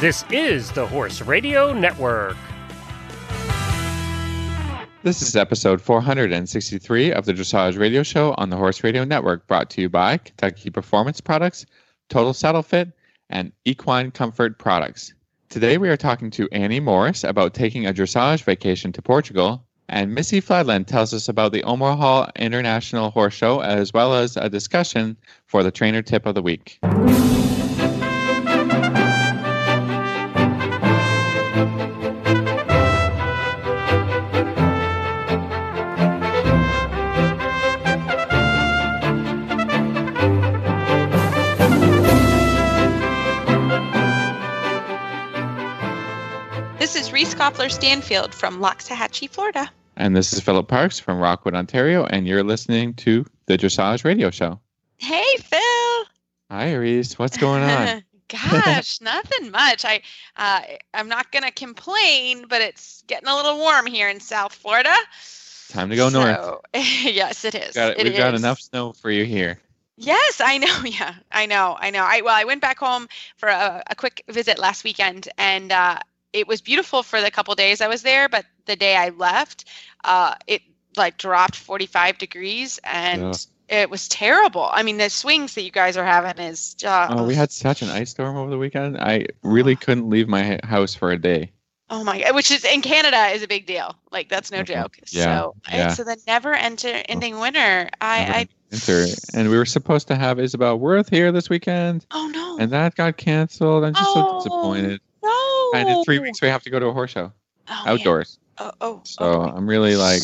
This is the Horse Radio Network. This is episode 463 of the Dressage Radio Show on the Horse Radio Network, brought to you by Kentucky Performance Products, Total Saddle Fit, and Equine Comfort Products. Today we are talking to Annie Morris about taking a dressage vacation to Portugal, and Missy Fladland tells us about the Omaha Hall International Horse Show, as well as a discussion for the trainer tip of the week. This is Reese Koffler Stanfield from Loxahatchee, Florida. And this is Philip Parks from Rockwood, Ontario, and you're listening to the Dressage Radio Show. Hey, Phil. Hi, Reese. What's going on? Gosh, nothing much. I uh, I'm not gonna complain, but it's getting a little warm here in South Florida. Time to go north. Yes, it is. Got it, It we've got enough snow for you here. Yes, I know. Yeah, I know. I know. I well, I went back home for a, a quick visit last weekend, and uh, it was beautiful for the couple days I was there. But the day I left, uh, it like dropped 45 degrees, and Ugh. it was terrible. I mean, the swings that you guys are having is just. Oh, we had such an ice storm over the weekend. I really couldn't leave my house for a day. Oh my god, which is in Canada is a big deal. Like that's no Okay. joke. Yeah, So yeah. so the never enter ending winter. I, I Winter. And we were supposed to have Isabell Werth here this weekend, oh no. and that got canceled. I'm just Oh, so disappointed. And in three weeks, we have to go to a horse show Oh, outdoors. Oh, oh, So oh. I'm really like,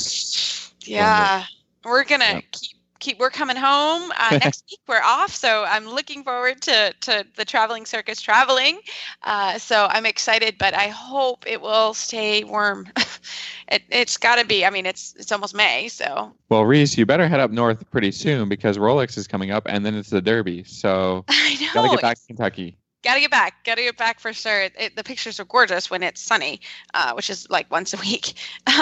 Yeah, we're gonna Yeah. keep keep. We're coming home uh, next week. We're off, so I'm looking forward to to the traveling circus traveling. Uh, so I'm excited, but I hope it will stay warm. it, it's got to be. I mean, it's it's almost May, so well, Reese, you better head up north pretty soon because Rolex is coming up, and then it's the Derby. So I know. gotta get back to Kentucky. Gotta get back. Gotta get back for sure. It, the pictures are gorgeous when it's sunny, uh, which is like once a week.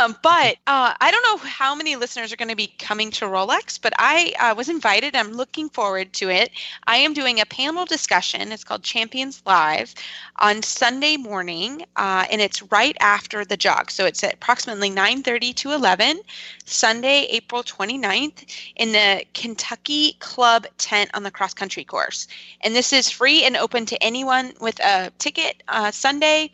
Um, but uh, I don't know how many listeners are going to be coming to Rolex, but I uh, was invited. I'm looking forward to it. I am doing a panel discussion. It's called Champions Live on Sunday morning, uh, and it's right after the jog. So it's at approximately 9:30 to 11, Sunday, April 29th, in the Kentucky Club tent on the cross country course and this is free and open to anyone with a ticket uh, Sunday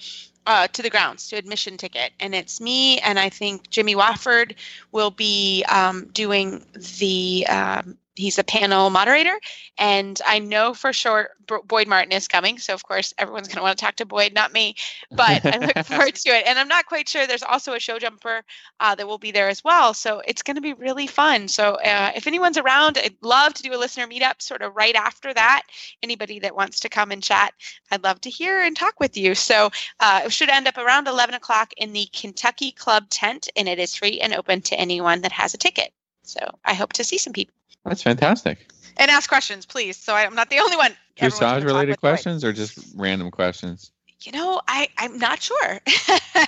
uh, to the grounds to admission ticket. And it's me and I think Jimmy Wofford will be um, doing the. Um, He's a panel moderator, and I know for sure Bo- Boyd Martin is coming. So of course everyone's going to want to talk to Boyd, not me. But I look forward to it, and I'm not quite sure. There's also a show jumper uh, that will be there as well. So it's going to be really fun. So uh, if anyone's around, I'd love to do a listener meetup sort of right after that. Anybody that wants to come and chat, I'd love to hear and talk with you. So uh, it should end up around 11 o'clock in the Kentucky Club tent, and it is free and open to anyone that has a ticket. So I hope to see some people That's fantastic. and ask questions, please. So I'm not the only one. Dressage related questions or just random questions? You know, I I'm not sure.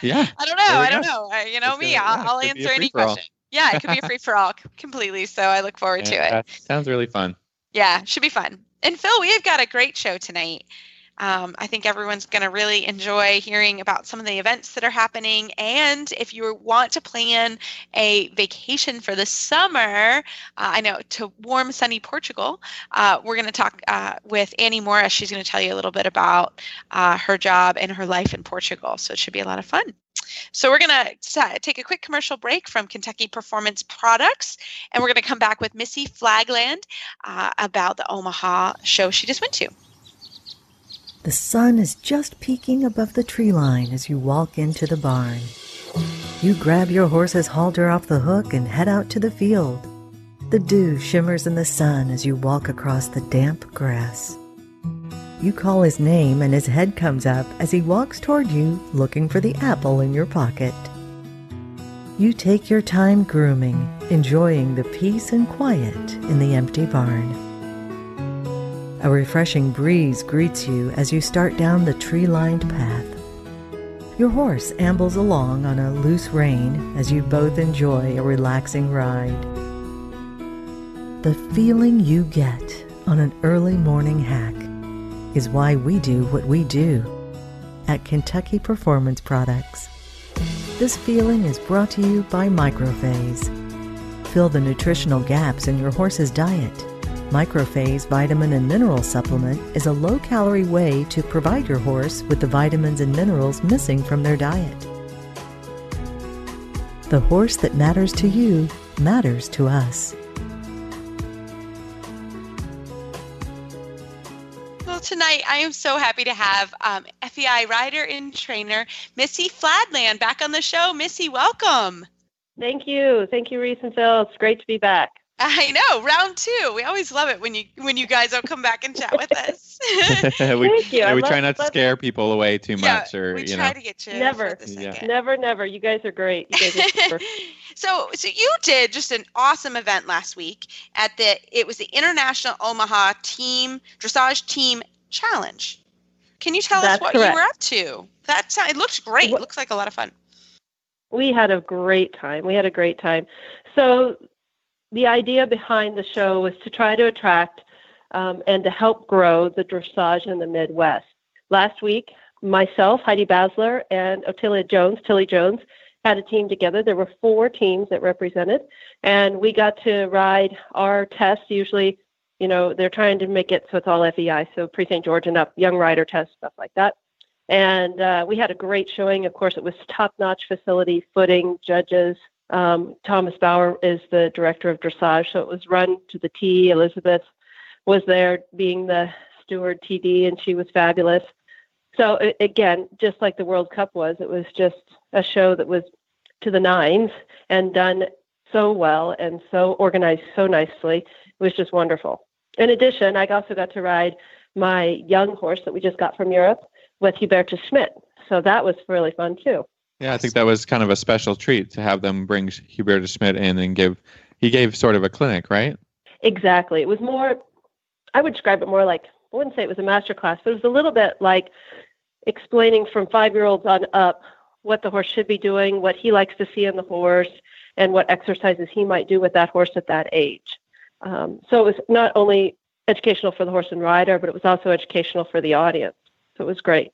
Yeah. I don't know. I don't know. I, you know It's me. gonna- I'll, yeah, I'll a answer any question. Yeah, it could be a free for all completely. So I look forward to it. Sounds really fun. Yeah, should be fun. And Phil, we have got a great show tonight. Um, I think everyone's going to really enjoy hearing about some of the events that are happening. And if you want to plan a vacation for the summer, uh, I know to warm, sunny Portugal, uh, we're going to talk uh, with Annie Morris. She's going to tell you a little bit about uh, her job and her life in Portugal. So it should be a lot of fun. So we're going to take a quick commercial break from Kentucky Performance Products, and we're going to come back with Missy Fladland uh, about the Omaha show she just went to. The sun is just peeking above the tree line as you walk into the barn. You grab your horse's halter off the hook and head out to the field. The dew shimmers in the sun as you walk across the damp grass. You call his name and his head comes up as he walks toward you looking for the apple in your pocket. You take your time grooming, enjoying the peace and quiet in the empty barn. A refreshing breeze greets you as you start down the tree lined path. Your horse ambles along on a loose rein as you both enjoy a relaxing ride. The feeling you get on an early morning hack is why we do what we do. at Kentucky Performance Products. This feeling is brought to you by Microphase. Fill the nutritional gaps in your horse's diet. Microphase Vitamin and Mineral Supplement is a low calorie way to provide your horse with the vitamins and minerals missing from their diet. The horse that matters to you matters to us. Well, tonight I am so happy to have um, FEI rider and trainer Missy Fladland back on the show. Missy, welcome. Thank you. Thank you, Reese and Phil. It's great to be back. I know, round two. We always love it when you when you guys will come back and chat with us. we, Thank you. yeah, we love- try not to love- scare people away too Yeah, much, or we you try know. to get you Never. for the Yeah. Never, never. You guys are great. You guys are super. so so you did just an awesome event last week at the it was the International Omaha Team Dressage Team Challenge. Can you tell us That's what you were up to? That sound, it looks great. What- looks like a lot of fun. we had a great time. We had a great time. So, the idea behind the show was to try to attract um, and to help grow the dressage in the Midwest. Last week, myself, Heidi Basler, and Otilia Jones, Tilly Jones, had a team together. There were four teams that represented, and we got to ride our test. Usually, you know, they're trying to make it so it's all FEI, so Prix St. George and up, young rider test, stuff like that. And uh, we had a great showing. Of course, it was top notch facility, footing, judges. Um, Thomas Bauer is the director of dressage, so it was run to the T. Elizabeth was there being the steward TD, and she was fabulous. So, a- again, just like the World Cup was, it was just a show that was to the nines and done so well and so organized so nicely. It was just wonderful. In addition, I also got to ride my young horse that we just got from Europe with Hubertus Schmidt. So that was really fun too. Yeah, I think that was kind of a special treat to have them bring Hubertus Schmidt in and give. He gave sort of a clinic, right? Exactly. It was more, I would describe it more like, I wouldn't say it was a master class, but it was a little bit like explaining from five year olds on up what the horse should be doing, what he likes to see in the horse, and what exercises he might do with that horse at that age. Um, so it was not only educational for the horse and rider, but it was also educational for the audience. So it was great.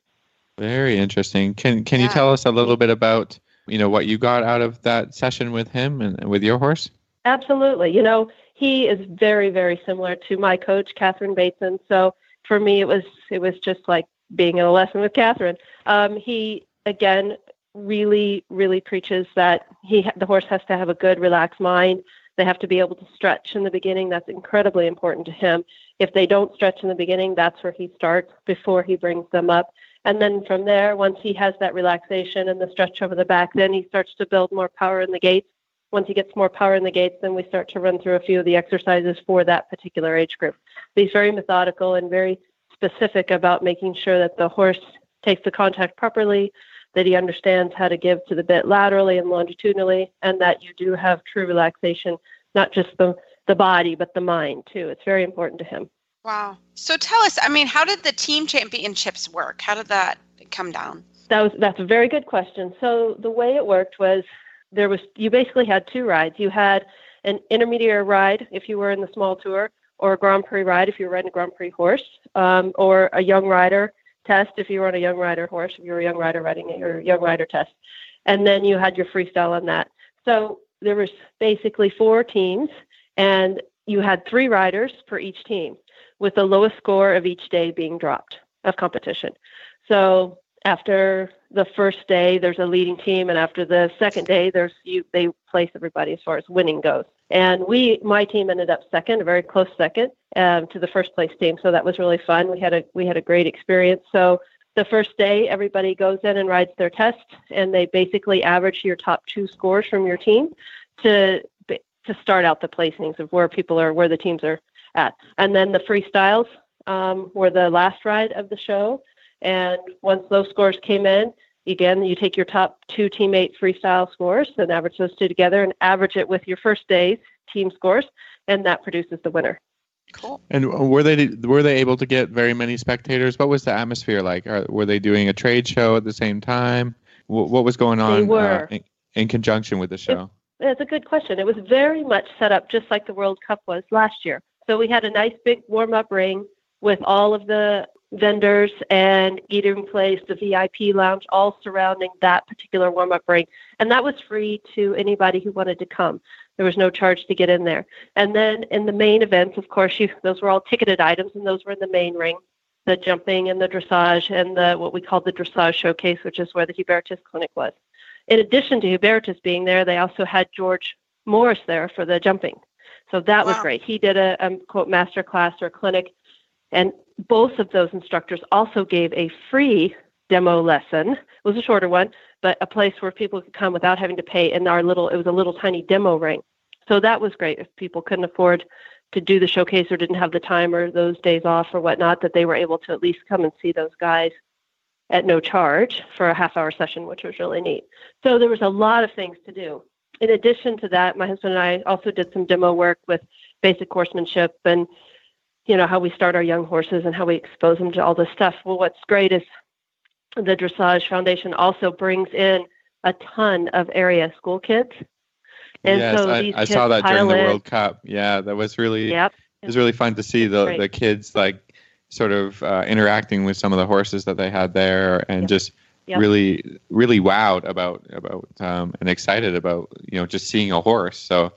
Very interesting. Can Can you tell us a little bit about you know what you got out of that session with him and with your horse? Absolutely. You know, he is very, very similar to my coach, Katherine Bateson. So for me, it was it was just like being in a lesson with Katherine. Um, he again really, really preaches that he the horse has to have a good, relaxed mind. They have to be able to stretch in the beginning. That's incredibly important to him. If they don't stretch in the beginning, that's where he starts before he brings them up. And then from there, once he has that relaxation and the stretch over the back, then he starts to build more power in the gaits once he gets more power in the gaits, then we start to run through a few of the exercises for that particular age group. But he's very methodical and very specific about making sure that the horse takes the contact properly, that he understands how to give to the bit laterally and longitudinally, and that you do have true relaxation, not just the, the body, but the mind too. It's very important to him. Wow. So tell us, I mean, how did the team championships work? How did that come down? That was that's a very good question. So the way it worked was there was you basically had two rides. You had an intermediate ride if you were in the small tour, or a Grand Prix ride if you were riding a Grand Prix horse, um, or a young rider test if you were on a young rider horse, if you were a young rider riding your young rider test, and then you had your freestyle on that. So there was basically four teams, and you had three riders for each team, with the lowest score of each day being dropped of competition. So after the first day, there's a leading team, and after the second day, there's you. They place everybody as far as winning goes. And we, my team, ended up second, a very close second um, to the first place team. So that was really fun. We had a we had a great experience. So the first day, everybody goes in and rides their test, and they basically average your top two scores from your team to to start out the placings of where people are, where the teams are at. And then the freestyles um, were the last ride of the show. And once those scores came in, again, you take your top two teammate freestyle scores and average those two together and average it with your first day's team scores, and that produces the winner. Cool. And were they were they able to get very many spectators? What was the atmosphere like? Are, were they doing a trade show at the same time? What, what was going on were. Uh, in, in conjunction with the show? That's a good question. It was very much set up just like the World Cup was last year. So we had a nice big warm up ring with all of the vendors and eating place, the VIP lounge, all surrounding that particular warm up ring. And that was free to anybody who wanted to come. There was no charge to get in there. And then in the main events, of course, you, those were all ticketed items, and those were in the main ring the jumping and the dressage and the what we call the dressage showcase, which is where the Hubertus Clinic was. In addition to Hubertus being there, they also had George Morris there for the jumping. So that wow. was great. He did a, a quote master class or clinic, and both of those instructors also gave a free demo lesson. It was a shorter one, but a place where people could come without having to pay. In our little, it was a little tiny demo ring. So that was great. If people couldn't afford to do the showcase or didn't have the time or those days off or whatnot, that they were able to at least come and see those guys at no charge for a half hour session, which was really neat. So there was a lot of things to do. In addition to that, my husband and I also did some demo work with basic horsemanship and you know how we start our young horses and how we expose them to all this stuff. Well, what's great is the Dressage Foundation also brings in a ton of area school kids. And yes, so I, I saw that during the World Cup. Yeah, that was really yep. it was really fun to see the the kids like sort of uh, interacting with some of the horses that they had there and yep. just yep. really really wowed about about um, and excited about you know just seeing a horse. So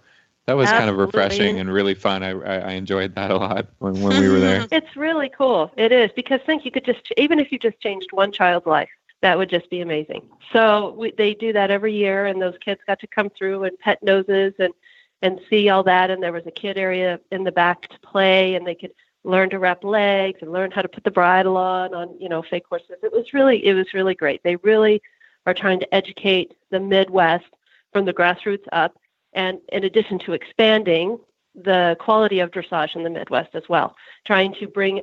that was Absolutely. kind of refreshing and really fun. I, I enjoyed that a lot when, when we were there. It's really cool. It is because think you could just even if you just changed one child's life, that would just be amazing. So we, they do that every year, and those kids got to come through and pet noses and and see all that. And there was a kid area in the back to play, and they could learn to wrap legs and learn how to put the bridle on on you know fake horses. It was really it was really great. They really are trying to educate the Midwest from the grassroots up, and in addition to expanding the quality of dressage in the Midwest as well, trying to bring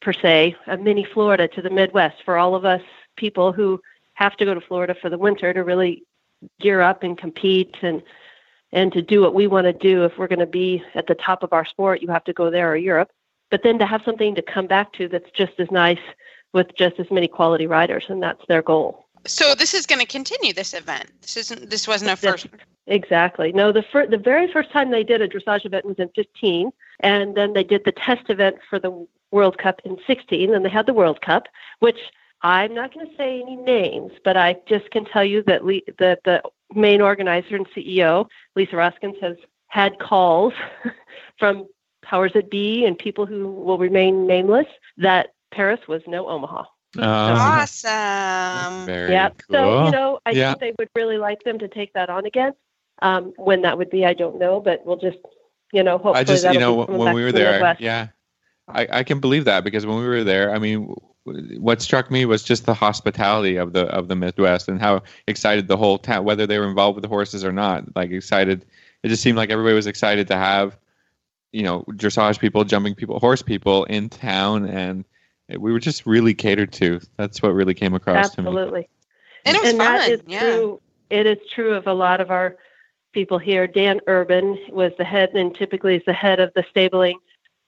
per se a mini Florida to the Midwest for all of us people who have to go to Florida for the winter to really gear up and compete and and to do what we want to do if we're going to be at the top of our sport you have to go there or Europe but then to have something to come back to that's just as nice with just as many quality riders, and that's their goal. So this is going to continue this event. This isn't. This wasn't a first. Exactly. No, the fir- the very first time they did a dressage event was in 15, and then they did the test event for the World Cup in 16, and they had the World Cup, which I'm not going to say any names, but I just can tell you that Le- that the main organizer and CEO, Lisa Roskens, has had calls from powers that be and people who will remain nameless that Paris was no Omaha. Oh, awesome. Very yeah. Cool. So, you know, I yeah. think they would really like them to take that on again. Um, when that would be, I don't know, but we'll just, you know, hopefully I just, you know, when we were there, yeah, I, I can believe that because when we were there, I mean, what struck me was just the hospitality of the of the Midwest and how excited the whole town, whether they were involved with the horses or not, like excited. It just seemed like everybody was excited to have you know dressage people, jumping people, horse people in town, and we were just really catered to. That's what really came across Absolutely. to me. Absolutely, and it was and fun. That is yeah. true. It is true of a lot of our people here. Dan Urban was the head, and typically is the head of the stabling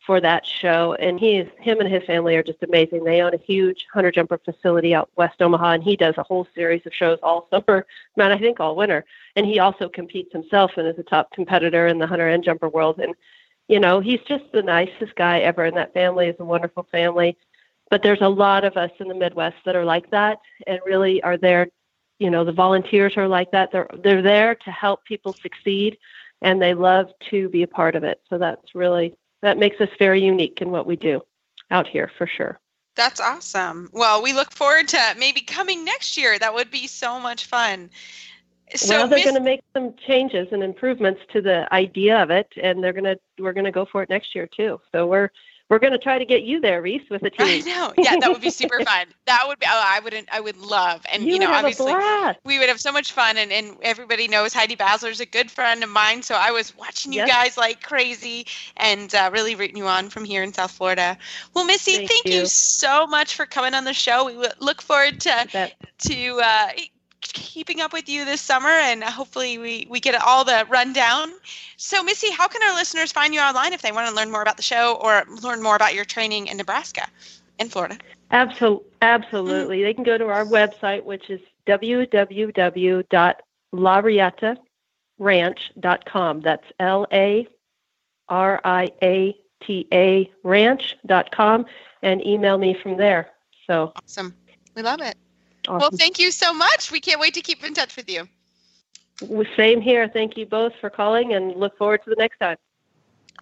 for that show. And he him and his family are just amazing. They own a huge hunter jumper facility out west Omaha, and he does a whole series of shows all summer, man, I think all winter. And he also competes himself and is a top competitor in the hunter and jumper world. And you know, he's just the nicest guy ever, and that family is a wonderful family. But there's a lot of us in the Midwest that are like that and really are there. You know, the volunteers are like that. They're they're there to help people succeed, and they love to be a part of it. So that's really that makes us very unique in what we do out here for sure. That's awesome. Well, we look forward to maybe coming next year. That would be so much fun. So well, they're going to make some changes and improvements to the idea of it, and they're going to we're going to go for it next year too. So we're we're going to try to get you there, Reese, with a team. I know. Yeah, that would be super fun. That would be. Oh, I wouldn't. I would love. And you, you know, obviously, we would have so much fun. And, and everybody knows Heidi Basler is a good friend of mine. So I was watching you yes. guys like crazy and uh, really rooting you on from here in South Florida. Well, Missy, thank, thank you. you. so much for coming on the show. We look forward to to uh, keeping up with you this summer, and hopefully we, we get all the rundown. So, Missy, how can our listeners find you online if they want to learn more about the show or learn more about your training in Nebraska and Florida? Absolutely. Absolutely. Mm-hmm. They can go to our website, which is www.lariata.ranch.com. That's L A R I A T A ranch.com. and email me from there. So awesome. We love it. Awesome. Well, thank you so much. We can't wait to keep in touch with you. Same here. Thank you both for calling and look forward to the next time.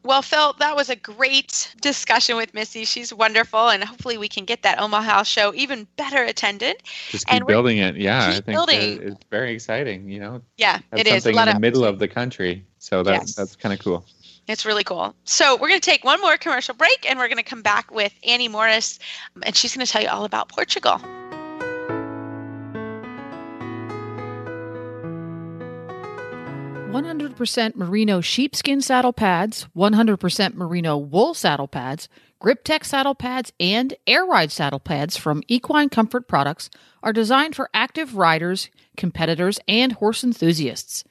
Well, Phil, that was a great discussion with Missy. She's wonderful, and hopefully we can get that Omaha show even better attended. Just keep And building it. Yeah, I keep think building. it's very exciting. You know, Yeah, it is. A lot in the of middle of the country, so that Yes. that's kind of cool. It's really cool. So we're going to take one more commercial break, and we're going to come back with Annie Morris, and she's going to tell you all about Portugal. 100% merino sheepskin saddle pads, 100% merino wool saddle pads, GripTech saddle pads, and Air Ride saddle pads from Equine Comfort Products are designed for active riders, competitors, and horse enthusiasts.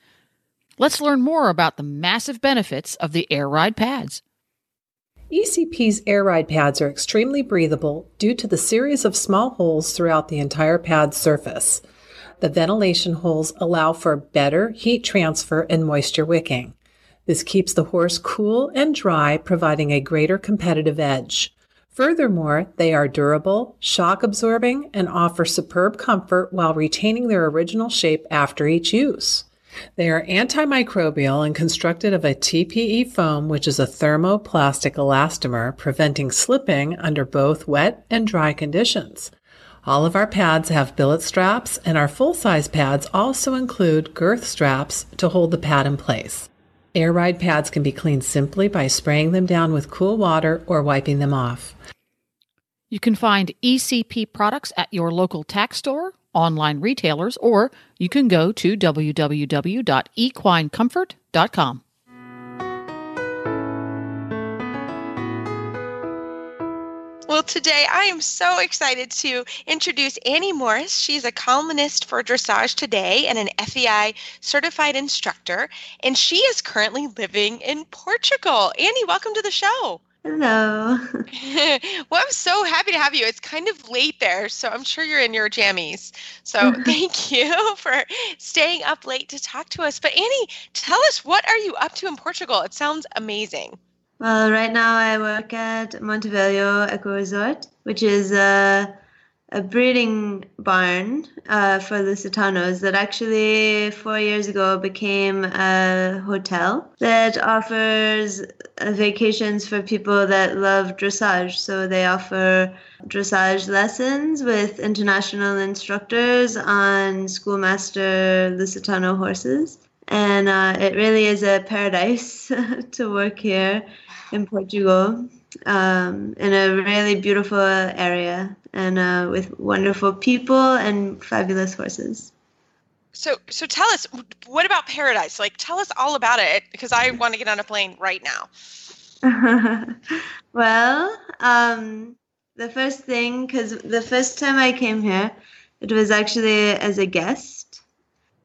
Let's learn more about the massive benefits of the Air Ride pads. ECP's air ride pads are extremely breathable due to the series of small holes throughout the entire pad surface. The ventilation holes allow for better heat transfer and moisture wicking. This keeps the horse cool and dry, providing a greater competitive edge. Furthermore, they are durable, shock absorbing, and offer superb comfort while retaining their original shape after each use. They are antimicrobial and constructed of a TPE foam, which is a thermoplastic elastomer, preventing slipping under both wet and dry conditions. All of our pads have billet straps, and our full size pads also include girth straps to hold the pad in place. Air ride pads can be cleaned simply by spraying them down with cool water or wiping them off. You can find ECP products at your local tack store, online retailers, or you can go to www.equinecomfort.com. Well, today I am so excited to introduce Annie Morris. She's a columnist for Dressage Today and an FEI certified instructor, and she is currently living in Portugal. Annie, welcome to the show. Hello. well, I'm so happy to have you. It's kind of late there, so I'm sure you're in your jammies. So thank you for staying up late to talk to us. But Annie, tell us what are you up to in Portugal? It sounds amazing. Well, right now I work at Monte Velho Eco Resort, which is a, a breeding barn uh, for Lusitanos that actually four years ago became a hotel that offers uh, vacations for people that love dressage. So they offer dressage lessons with international instructors on schoolmaster Lusitano horses. And uh, it really is a paradise to work here in Portugal, um, in a really beautiful area and uh, with wonderful people and fabulous horses. So, so tell us, what about paradise? Like, tell us all about it because I want to get on a plane right now. well, um, the first thing, because the first time I came here, it was actually as a guest.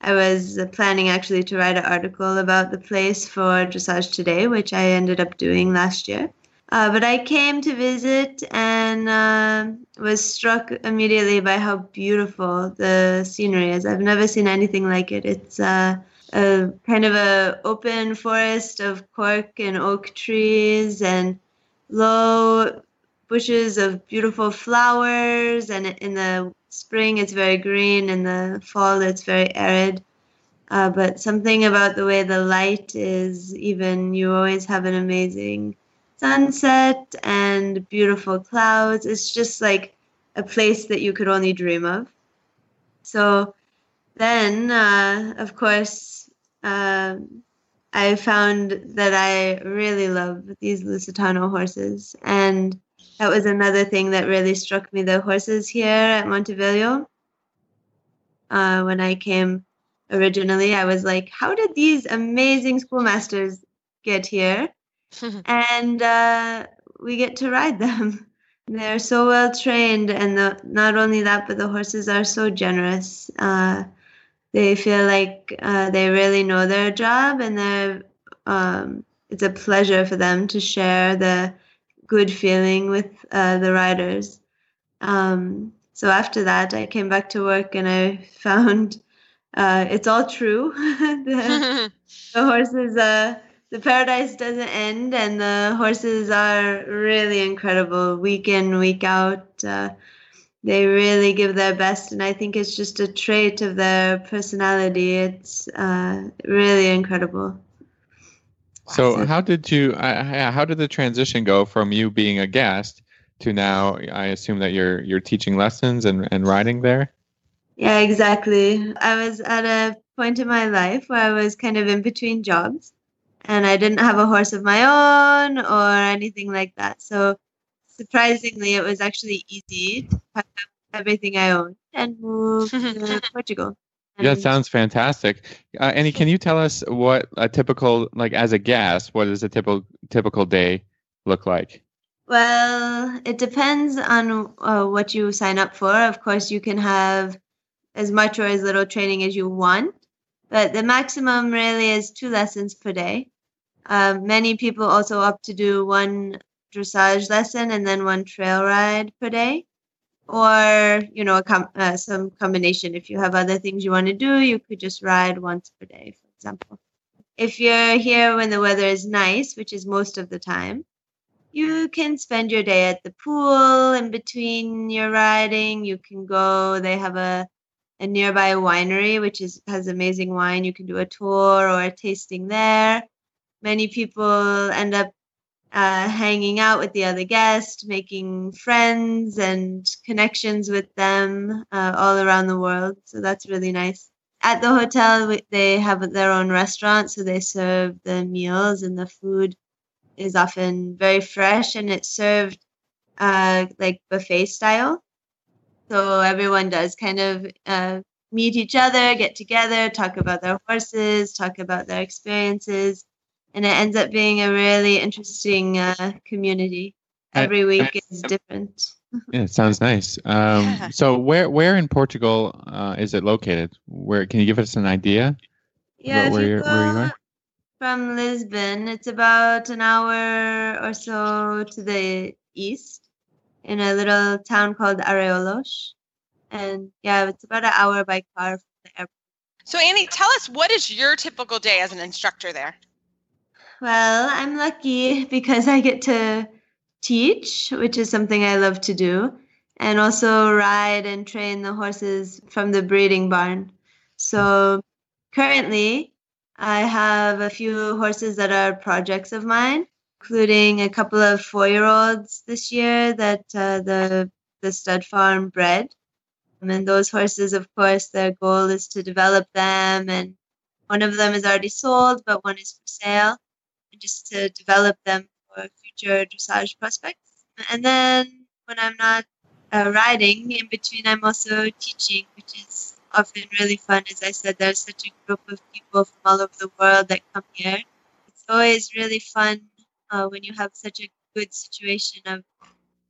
I was planning actually to write an article about the place for Dressage Today, which I ended up doing last year. Uh, but I came to visit and uh, was struck immediately by how beautiful the scenery is. I've never seen anything like it. It's uh, a kind of a open forest of cork and oak trees and low bushes of beautiful flowers. And in the spring, it's very green. In the fall, it's very arid. Uh, but something about the way the light is, even you always have an amazing sunset and beautiful clouds. It's just like a place that you could only dream of. So then, uh, of course, uh, I found that I really love these Lusitano horses. And that was another thing that really struck me. The horses here at Monte Velho, uh, when I came originally, I was like, how did these amazing schoolmasters get here? and uh, we get to ride them. They're so well trained, and the, not only that, but the horses are so generous. Uh, they feel like uh, they really know their job, and they're, um, it's a pleasure for them to share the good feeling with uh, the riders. Um, so after that, I came back to work, and I found uh, it's all true. the, the horses uh, the paradise doesn't end, and the horses are really incredible week in, week out. Uh, they really give their best, and I think it's just a trait of their personality. It's uh, really incredible. So, how did you? Uh, how did the transition go from you being a guest to now? I assume that you're you're teaching lessons and and riding there. Yeah, exactly. I was at a point in my life where I was kind of in between jobs and I didn't have a horse of my own or anything like that. So surprisingly, it was actually easy to pack up everything I owned and move to Portugal. Yeah, sounds fantastic. Uh, Annie, can you tell us what a typical, like as a guest, what does a typical typical day look like? Well, it depends on uh, what you sign up for. Of course, you can have as much or as little training as you want, but the maximum really is two lessons per day. Uh, many people also opt to do one dressage lesson and then one trail ride per day, or you know, com- uh, some combination. If you have other things you want to do, you could just ride once per day, for example. If you're here when the weather is nice, which is most of the time, you can spend your day at the pool in between your riding. You can go. They have a a nearby winery, which is has amazing wine. You can do a tour or a tasting there. Many people end up uh, hanging out with the other guests, making friends and connections with them uh, all around the world. So that's really nice. At the hotel, they have their own restaurant, so they serve the meals, and the food is often very fresh and it's served uh, like buffet style. So everyone does kind of uh, meet each other, get together, talk about their horses, talk about their experiences, and it ends up being a really interesting uh, community. Every week is different. Yeah, it sounds nice. Um, yeah. So where where in Portugal uh, is it located? Where can you give us an idea? Yeah, where, you where you are? From Lisbon, it's about an hour or so to the east in a little town called Arraiolos, And yeah, it's about an hour by car from the airport. So, Annie, tell us what is your typical day as an instructor there? Well, I'm lucky because I get to teach, which is something I love to do, and also ride and train the horses from the breeding barn. So, currently, I have a few horses that are projects of mine including a couple of four-year-olds this year that uh, the the stud farm bred. And those horses, of course, their goal is to develop them, and one of them is already sold, but one is for sale, and just to develop them for future dressage prospects. And then when I'm not uh, riding, in between, I'm also teaching, which is often really fun. As I said, there's such a group of people from all over the world that come here. It's always really fun uh, when you have such a good situation of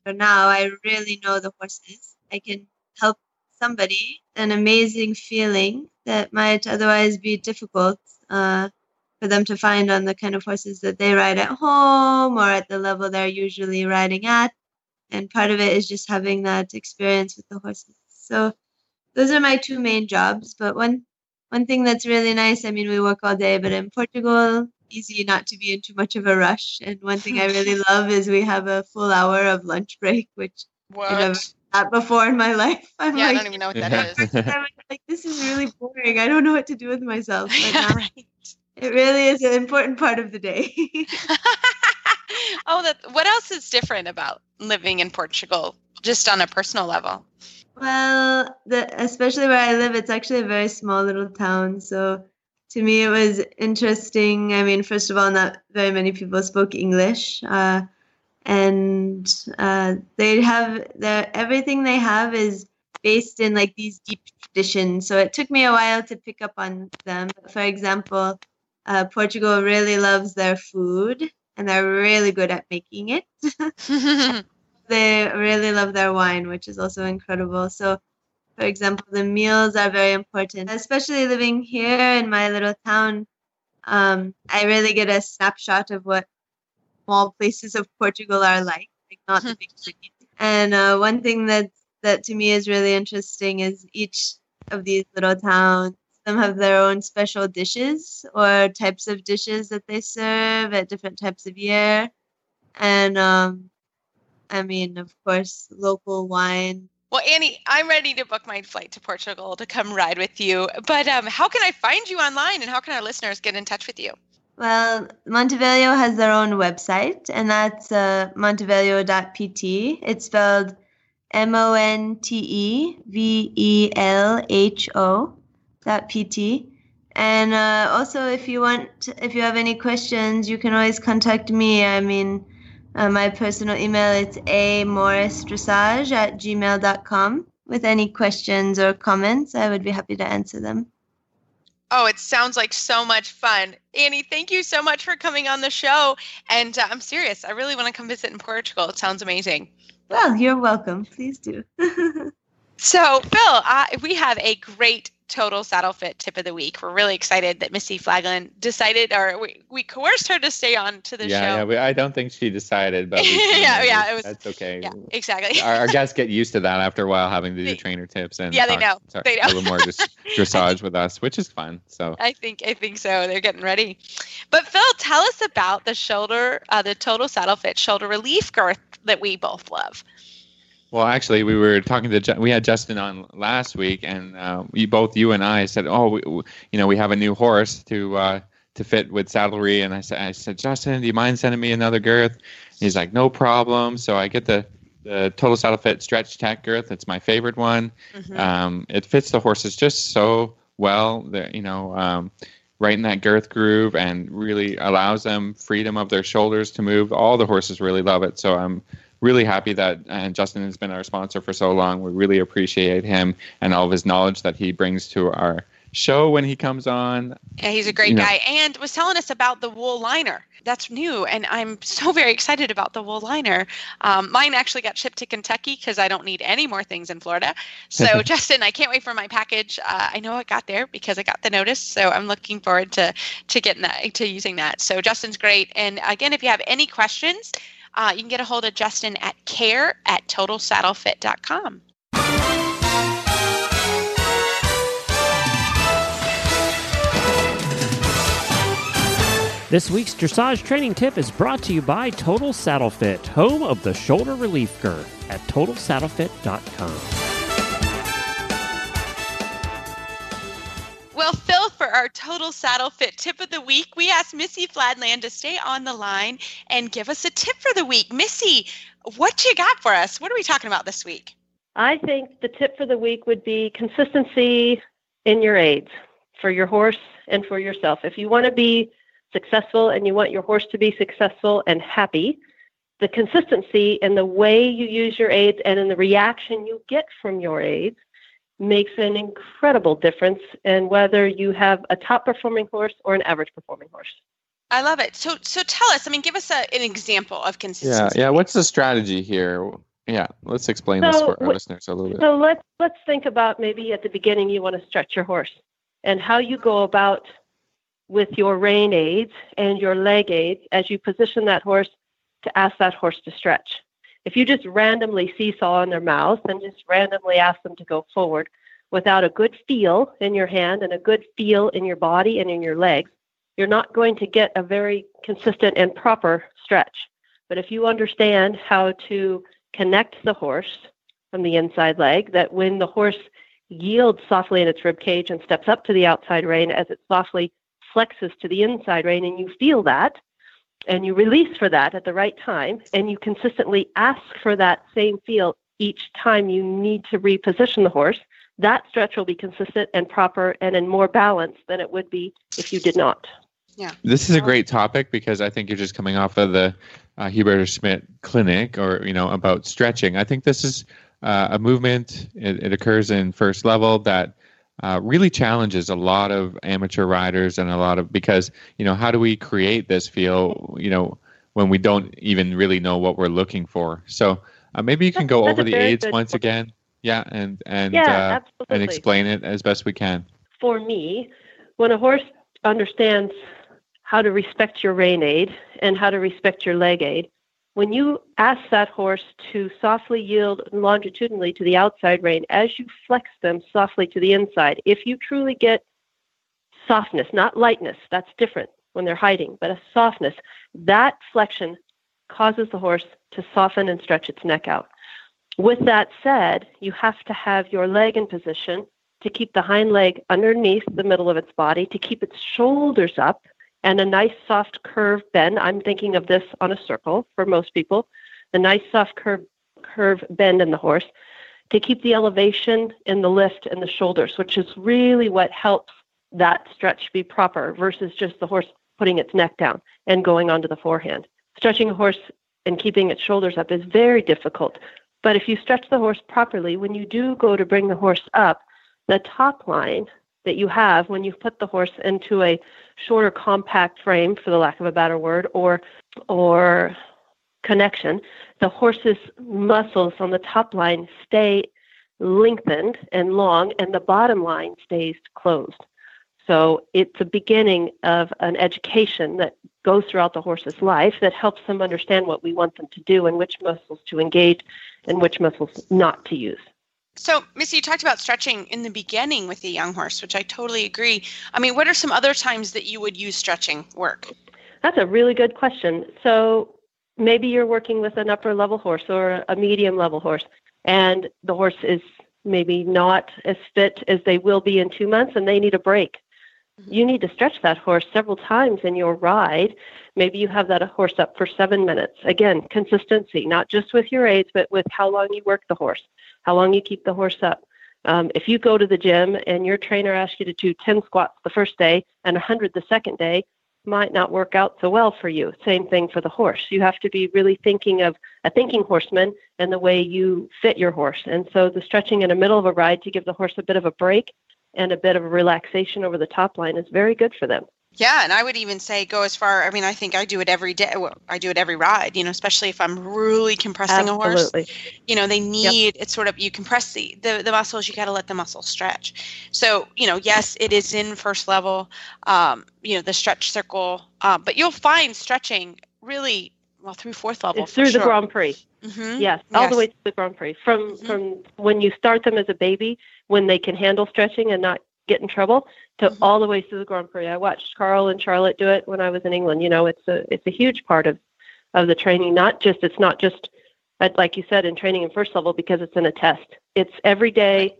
for now i really know the horses i can help somebody an amazing feeling that might otherwise be difficult uh, for them to find on the kind of horses that they ride at home or at the level they're usually riding at and part of it is just having that experience with the horses so those are my two main jobs but one one thing that's really nice i mean we work all day but in portugal easy not to be in too much of a rush. And one thing I really love is we have a full hour of lunch break, which what? I never had before in my life. I'm yeah, like, I don't even know what that is. I'm like, this is really boring. I don't know what to do with myself. But yeah, right. It really is an important part of the day. oh, that. What else is different about living in Portugal, just on a personal level? Well, the, especially where I live, it's actually a very small little town. So to me it was interesting i mean first of all not very many people spoke english uh, and uh, they have their everything they have is based in like these deep traditions so it took me a while to pick up on them for example uh, portugal really loves their food and they're really good at making it they really love their wine which is also incredible so for example, the meals are very important, especially living here in my little town. Um, I really get a snapshot of what small places of Portugal are like, like not the big cities. And uh, one thing that that to me is really interesting is each of these little towns them have their own special dishes or types of dishes that they serve at different types of year. And um, I mean, of course, local wine. Well, Annie, I'm ready to book my flight to Portugal to come ride with you. But um, how can I find you online and how can our listeners get in touch with you? Well, Monte Velho has their own website, and that's uh, montevelho.pt. It's spelled M O N T E V E L H O dot PT. And uh, also, if you want, if you have any questions, you can always contact me. I mean, uh, my personal email is a dressage at gmail.com. With any questions or comments, I would be happy to answer them. Oh, it sounds like so much fun. Annie, thank you so much for coming on the show. And uh, I'm serious. I really want to come visit in Portugal. It sounds amazing. Well, you're welcome. Please do. so, Phil, uh, we have a great total saddle fit tip of the week. We're really excited that Missy Fladland decided, or we, we coerced her to stay on to the yeah, show. Yeah, we, I don't think she decided, but yeah, yeah, it was. That's okay. Yeah, exactly. our, our, guests get used to that after a while, having to do they, trainer tips and yeah, they know. Talk, they know. a little more just dressage with us, which is fun. So I think I think so. They're getting ready. But Phil, tell us about the shoulder, uh, the total saddle fit shoulder relief girth that we both love. Well, actually, we were talking to we had Justin on last week, and uh, we both you and I said, "Oh, we, you know, we have a new horse to uh, to fit with saddlery." And I said, "I said, Justin, do you mind sending me another girth?" And he's like, "No problem." So I get the the Total Saddle Fit Stretch Tech girth. It's my favorite one. Mm-hmm. Um, it fits the horses just so well. That you know. Um, right in that girth groove and really allows them freedom of their shoulders to move. All the horses really love it. So I'm really happy that and Justin has been our sponsor for so long. We really appreciate him and all of his knowledge that he brings to our show when he comes on. Yeah, he's a great you guy know. and was telling us about the wool liner. That's new, and I'm so very excited about the wool liner. Um, mine actually got shipped to Kentucky because I don't need any more things in Florida. So, Justin, I can't wait for my package. Uh, I know it got there because I got the notice, so I'm looking forward to to getting that to using that. So, Justin's great. And again, if you have any questions, uh, you can get a hold of Justin at care at totalsaddlefit.com. This week's dressage training tip is brought to you by Total Saddle Fit, home of the shoulder relief girth at totalsaddlefit.com. Well, Phil, for our total saddle fit tip of the week, we asked Missy Fladland to stay on the line and give us a tip for the week. Missy, what you got for us? What are we talking about this week? I think the tip for the week would be consistency in your aids for your horse and for yourself. If you want to be successful and you want your horse to be successful and happy, the consistency in the way you use your aids and in the reaction you get from your aids makes an incredible difference in whether you have a top performing horse or an average performing horse. I love it. So so tell us, I mean give us a, an example of consistency. Yeah, yeah, what's the strategy here? Yeah, let's explain so, this for our listeners a little bit. So let's let's think about maybe at the beginning you want to stretch your horse and how you go about with your rein aids and your leg aids as you position that horse to ask that horse to stretch. If you just randomly seesaw in their mouth and just randomly ask them to go forward without a good feel in your hand and a good feel in your body and in your legs, you're not going to get a very consistent and proper stretch. But if you understand how to connect the horse from the inside leg, that when the horse yields softly in its rib cage and steps up to the outside rein as it softly flexes to the inside rein, and you feel that, and you release for that at the right time and you consistently ask for that same feel each time you need to reposition the horse, that stretch will be consistent and proper and in more balance than it would be if you did not. Yeah. This is a great topic because I think you're just coming off of the uh, Hubertus Schmidt clinic or, you know, about stretching. I think this is uh, a movement, it, it occurs in first level that uh, really challenges a lot of amateur riders and a lot of because you know how do we create this feel you know when we don't even really know what we're looking for? So uh, maybe you can go over the aids once point. again. Yeah and and yeah, uh, and explain it as best we can. For me when a horse understands how to respect your rein aid and how to respect your leg aid when you ask that horse to softly yield longitudinally to the outside rein as you flex them softly to the inside, if you truly get softness, not lightness. That's different when they're hiding, but a softness. That flexion causes the horse to soften and stretch its neck out. With that said, you have to have your leg in position to keep the hind leg underneath the middle of its body, to keep its shoulders up, and a nice soft curve bend. I'm thinking of this on a circle for most people. A nice soft curve curve bend in the horse to keep the elevation in the lift in the shoulders, which is really what helps that stretch be proper versus just the horse putting its neck down and going onto the forehand. Stretching a horse and keeping its shoulders up is very difficult. But if you stretch the horse properly, when you do go to bring the horse up, the top line that you have when you put the horse into a shorter compact frame for the lack of a better word or or connection the horse's muscles on the top line stay lengthened and long and the bottom line stays closed. So it's a beginning of an education that goes throughout the horse's life that helps them understand what we want them to do and which muscles to engage and which muscles not to use so, Missy, you talked about stretching in the beginning with the young horse, which I totally agree. I mean, what are some other times that you would use stretching work? That's a really good question. So, maybe you're working with an upper level horse or a medium level horse, and the horse is maybe not as fit as they will be in two months, and they need a break. You need to stretch that horse several times in your ride. Maybe you have that horse up for seven minutes. Again, consistency, not just with your aids, but with how long you work the horse how long you keep the horse up. Um, if you go to the gym and your trainer asks you to do 10 squats the first day and 100 the second day, might not work out so well for you. Same thing for the horse. You have to be really thinking of a thinking horseman and the way you fit your horse. And so the stretching in the middle of a ride to give the horse a bit of a break and a bit of a relaxation over the top line is very good for them. Yeah, and I would even say go as far. I mean, I think I do it every day. Well, I do it every ride. You know, especially if I'm really compressing Absolutely. a horse. Absolutely. You know, they need yep. it's sort of you compress the the, the muscles. You got to let the muscles stretch. So you know, yes, it is in first level. Um, you know, the stretch circle, um, but you'll find stretching really well through fourth level. It's through sure. the Grand Prix. Mm-hmm. Yes, all yes. the way to the Grand Prix. From mm-hmm. from when you start them as a baby, when they can handle stretching and not get in trouble to mm-hmm. all the way through the Grand Prix. I watched Carl and Charlotte do it when I was in England. You know, it's a it's a huge part of of the training. Not just it's not just like you said in training in first level because it's in a test. It's every day,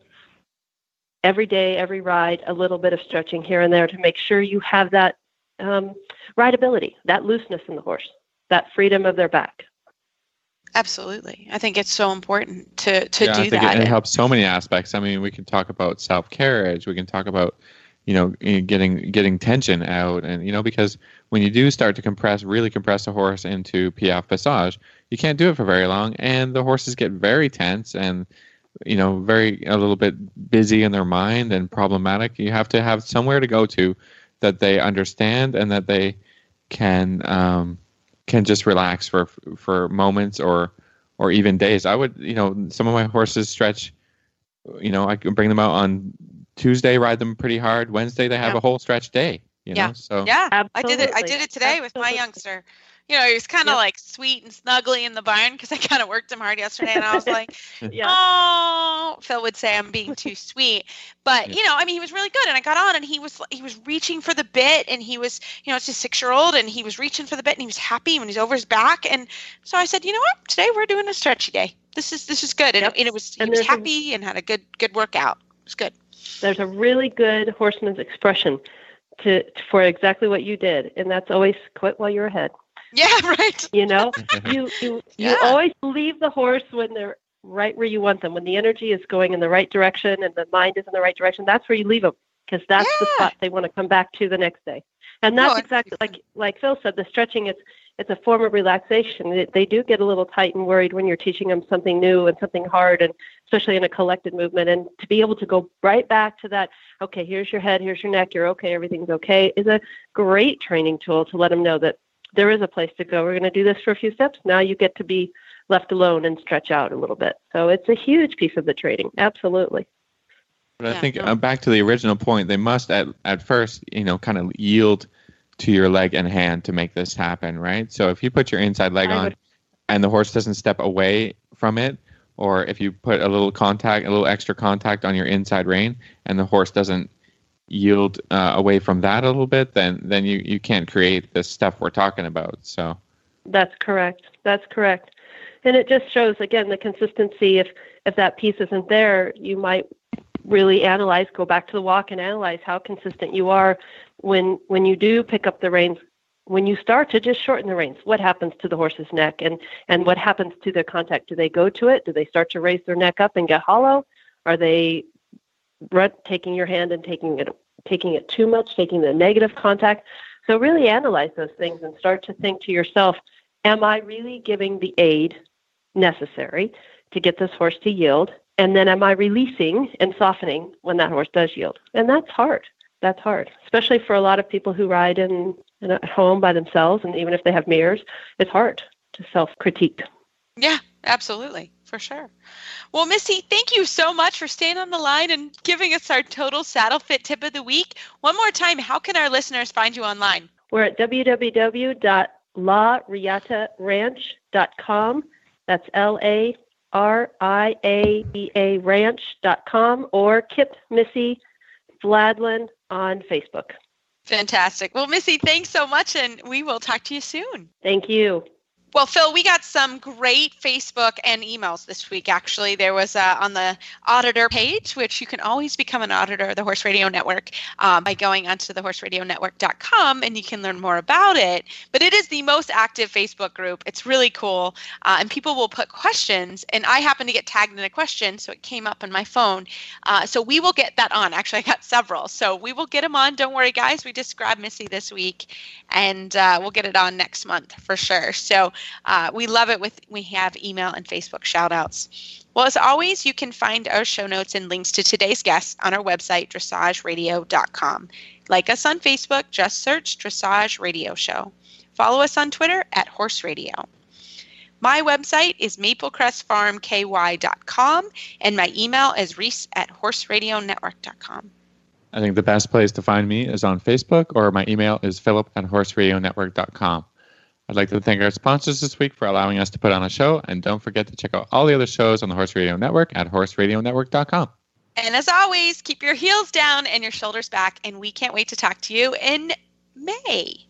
every day, every ride, a little bit of stretching here and there to make sure you have that um, rideability, that looseness in the horse, that freedom of their back. Absolutely. I think it's so important to, to yeah, do I think that. It, it helps so many aspects. I mean, we can talk about self carriage. We can talk about, you know, getting getting tension out, and you know, because when you do start to compress, really compress a horse into piaffe passage, you can't do it for very long, and the horses get very tense and you know very a little bit busy in their mind and problematic. You have to have somewhere to go to that they understand and that they can um, can just relax for for moments or or even days. I would, you know, some of my horses stretch. You know, I can bring them out on Tuesday, ride them pretty hard. Wednesday, they have Yeah. a whole stretch day. You Yeah. know, so yeah, I did it. I did it today with my youngster. You know, he was kind of Yep. like sweet and snuggly in the barn because I kind of worked him hard yesterday, and I was like, Yeah. "Oh," Phil would say I'm being too sweet, but you know, I mean, he was really good, and I got on, and he was he was reaching for the bit, and he was, you know, it's a six year old, and he was reaching for the bit, and he was happy when he's over his back, and so I said, you know what, today we're doing a stretchy day. This is this is good, and, Yep. and it was he And was there's a- happy and had a good good workout. It was good. There's a really good horseman's expression to for exactly what you did, and that's always quit while you're ahead. Yeah, right. You know, you you Yeah. you always leave the horse when they're right where you want them. When the energy is going in the right direction and the mind is in the right direction, that's where you leave them because that's the spot they want to come back to the next day. And that's No, exactly like like Phil said. The stretching it's it's a form of relaxation. They, they do get a little tight and worried when you're teaching them something new and something hard, and especially in a collected movement. And to be able to go right back to that, okay, here's your head, here's your neck, you're okay, everything's okay, is a great training tool to let them know that there is a place to go. We're going to do this for a few steps. Now you get to be left alone and stretch out a little bit. So it's a huge piece of the training. Absolutely. But I Yeah. think uh, back to the original point, they must at at first, you know, kind of yield to your leg and hand to make this happen, right? So if you put your inside leg I on would- and the horse doesn't step away from it, or if you put a little contact, a little extra contact on your inside rein, and the horse doesn't yield uh, away from that a little bit, then then you you can't create the stuff we're talking about. So That's correct. That's correct. And it just shows again the consistency. If if that piece isn't there, you might really analyze, go back to the walk and analyze how consistent you are when when you do pick up the reins. When you start to just shorten the reins, what happens to the horse's neck and and what happens to their contact? Do they go to it? Do they start to raise their neck up and get hollow? Are they taking your hand and taking it taking it too much, taking the negative contact? So really analyze those things and start to think to yourself, am I really giving the aid necessary to get this horse to yield? And then am I releasing and softening when that horse does yield? And that's hard. That's hard, especially for a lot of people who ride in, in at home by themselves, and even if they have mirrors, it's hard to self critique. Yeah, absolutely, for sure. Well, Missy, thank you so much for staying on the line and giving us our total saddle fit tip of the week. One more time, how can our listeners find you online? We're at www.lariataranch.com. That's L A R I A E A ranch.com or Kip Missy Fladland on Facebook. Fantastic. Well, Missy, thanks so much, and we will talk to you soon. Thank you. Well, Phil, we got some great Facebook and emails this week. Actually, there was uh, on the auditor page, which you can always become an auditor of the Horse Radio Network um, by going onto the horseradionetwork.com and you can learn more about it. But it is the most active Facebook group. It's really cool. Uh, and people will put questions, and I happen to get tagged in a question, so it came up on my phone. Uh, so we will get that on. Actually, I got several. So we will get them on. Don't worry, guys. We just grabbed Missy this week, and uh, we'll get it on next month for sure. So uh, we love it with we have email and Facebook shout outs. Well, as always, you can find our show notes and links to today's guests on our website, dressageradio.com. Like us on Facebook, just search Dressage Radio Show. Follow us on Twitter at Horse Radio. My website is maplecrestfarmky.com, and my email is reese at horseradionetwork.com. I think the best place to find me is on Facebook, or my email is philip at horseradionetwork.com. I'd like to thank our sponsors this week for allowing us to put on a show, and don't forget to check out all the other shows on the Horse Radio Network at horseradionetwork.com. And as always, keep your heels down and your shoulders back, and we can't wait to talk to you in May.